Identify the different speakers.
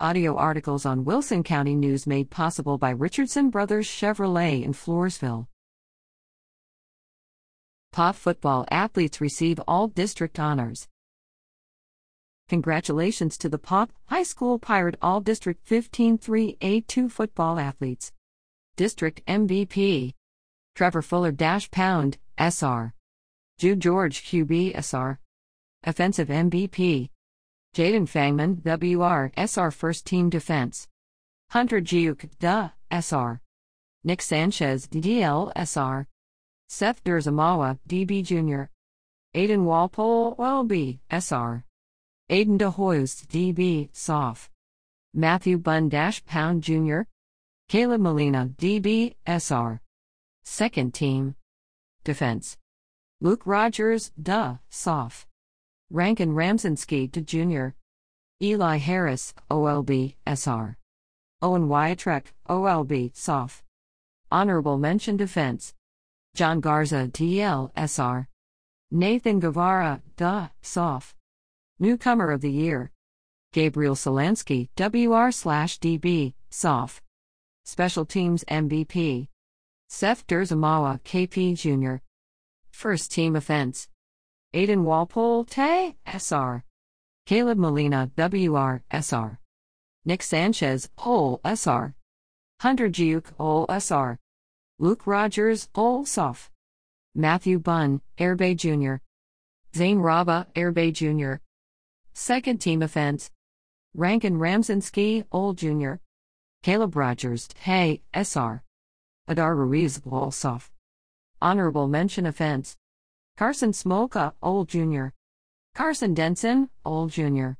Speaker 1: Audio articles on Wilson County News made possible by Richardson Brothers Chevrolet in Floresville. Poth football athletes receive all district honors. Congratulations to the Poth High School Pirate All District 15 3A2 football athletes. District MVP Trevor Fuller Dash Pound, SR. Jude George QB SR. Offensive MVP Jaden Fangman WR SR First Team Defense. Hunter Giuk DA SR. Nick Sanchez DL SR. Seth Durzamawa DB Jr. Aiden Walpole OLB SR. Aiden DeHoyst DB SOF. Matthew Bunn Dash Pound Jr. Caleb Molina DB SR. Second Team. Defense. Luke Rogers DA SOF. Rankin Ramzinski to Jr. Eli Harris, OLB, SR. Owen Wyatrek, OLB, SOF. Honorable Mention Defense. John Garza, TL, SR. Nathan Guevara, DA, SOF. Newcomer of the Year. Gabriel Solansky, WR slash DB, SOF. Special Teams MVP. Seth Durzamawa, KP Jr. First Team Offense. Aiden Walpole, Tay, SR. Caleb Molina, WR, SR. Nick Sanchez, OL, SR. Hunter Giuk, OL, SR. Luke Rogers, OL, SOF. Matthew Bunn, RB Jr. Zane Raba, RB Jr. Second Team Offense. Rankin Ramzinski, OL Jr. Caleb Rogers, Hey, SR. Adar Ruiz, OL, SOF. Honorable Mention Offense. Carson Smolka, Old Jr. Carson Denson, Old Jr.